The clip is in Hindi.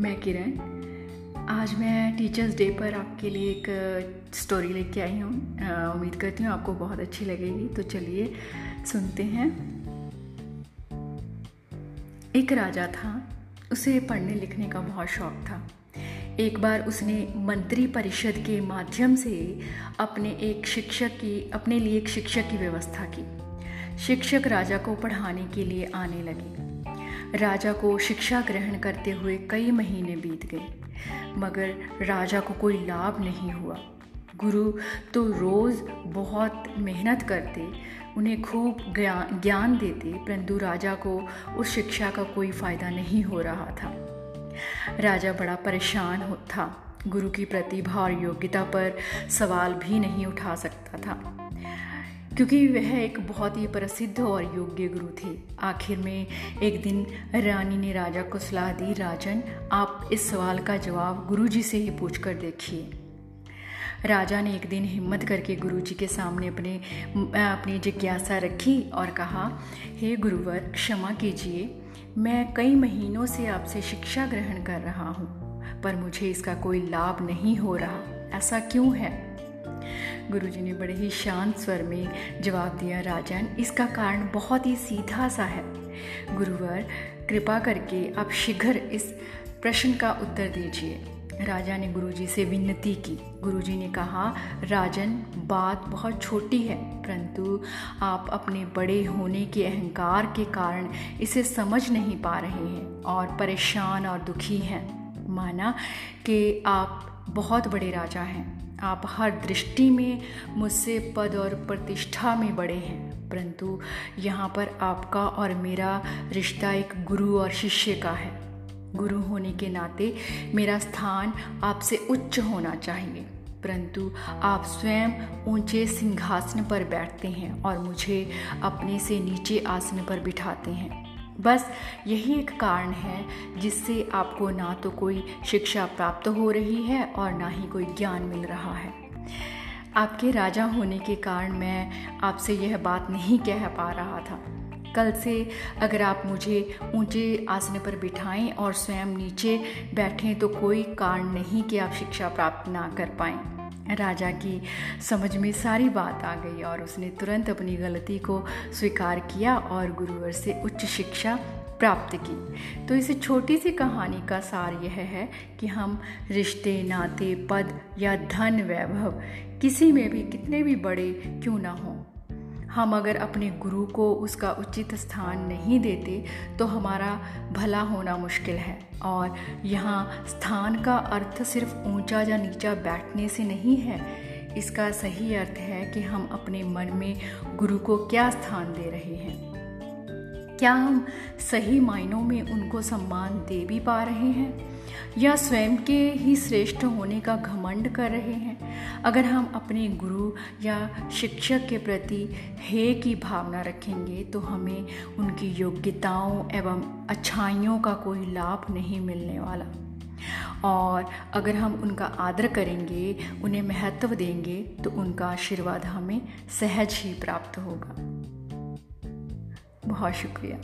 मैं किरण। आज मैं टीचर्स डे पर आपके लिए एक स्टोरी लेके आई हूँ। उम्मीद करती हूँ आपको बहुत अच्छी लगेगी। तो चलिए सुनते हैं। एक राजा था। उसे पढ़ने लिखने का बहुत शौक था। एक बार उसने मंत्री परिषद के माध्यम से अपने एक शिक्षक की, अपने लिए एक शिक्षक की व्यवस्था की। शिक्षक राजा को पढ़ाने के लिए आने लगे। राजा को शिक्षा ग्रहण करते हुए कई महीने बीत गए, मगर राजा को कोई लाभ नहीं हुआ। गुरु तो रोज़ बहुत मेहनत करते, उन्हें खूब ज्ञान देते, परंतु राजा को उस शिक्षा का कोई फ़ायदा नहीं हो रहा था। राजा बड़ा परेशान था। गुरु की प्रतिभा और योग्यता पर सवाल भी नहीं उठा सकता था। क्योंकि वह एक बहुत ही प्रसिद्ध और योग्य गुरु थे। आखिर में एक दिन रानी ने राजा को सलाह दी, राजन, आप इस सवाल का जवाब गुरु जी से ही पूछ कर देखिए। राजा ने एक दिन हिम्मत करके गुरु जी के सामने अपने अपनी जिज्ञासा रखी और कहा, हे गुरुवर, क्षमा कीजिए, मैं कई महीनों से आपसे शिक्षा ग्रहण कर रहा हूँ, पर मुझे इसका कोई लाभ नहीं हो रहा। ऐसा क्यों है? गुरुजी ने बड़े ही शांत स्वर में जवाब दिया, राजन, इसका कारण बहुत ही सीधा सा है। गुरुवर, कृपा करके आप शीघ्र इस प्रश्न का उत्तर दीजिए। राजा ने गुरुजी से विनती की। गुरुजी ने कहा, राजन, बात बहुत छोटी है, परंतु आप अपने बड़े होने के अहंकार के कारण इसे समझ नहीं पा रहे हैं और परेशान और दुखी हैं। माना कि आप बहुत बड़े राजा हैं। आप हर दृष्टि में मुझसे पद और प्रतिष्ठा में बड़े हैं। परंतु यहाँ पर आपका और मेरा रिश्ता एक गुरु और शिष्य का है। गुरु होने के नाते मेरा स्थान आपसे उच्च होना चाहिए। परंतु आप स्वयं ऊँचे सिंहासन पर बैठते हैं और मुझे अपने से नीचे आसन पर बिठाते हैं। बस यही एक कारण है जिससे आपको ना तो कोई शिक्षा प्राप्त हो रही है और ना ही कोई ज्ञान मिल रहा है। आपके राजा होने के कारण मैं आपसे यह बात नहीं कह पा रहा था। कल से अगर आप मुझे ऊँचे आसन पर बिठाएँ और स्वयं नीचे बैठें तो कोई कारण नहीं कि आप शिक्षा प्राप्त ना कर पाएँ। राजा की समझ में सारी बात आ गई और उसने तुरंत अपनी गलती को स्वीकार किया और गुरुवर से उच्च शिक्षा प्राप्त की। तो इस छोटी सी कहानी का सार यह है कि हम रिश्ते, नाते, पद या धन, वैभव किसी में भी कितने भी बड़े क्यों ना हों हम अगर अपने गुरु को उसका उचित स्थान नहीं देते तो हमारा भला होना मुश्किल है। और यहाँ स्थान का अर्थ सिर्फ़ ऊँचा या नीचा बैठने से नहीं है। इसका सही अर्थ है कि हम अपने मन में गुरु को क्या स्थान दे रहे हैं। क्या हम सही मायनों में उनको सम्मान दे भी पा रहे हैं? या स्वयं के ही श्रेष्ठ होने का घमंड कर रहे हैं? अगर हम अपने गुरु या शिक्षक के प्रति हे की भावना रखेंगे तो हमें उनकी योग्यताओं एवं अच्छाइयों का कोई लाभ नहीं मिलने वाला। और अगर हम उनका आदर करेंगे, उन्हें महत्व देंगे तो उनका आशीर्वाद हमें सहज ही प्राप्त होगा। बहुत शुक्रिया।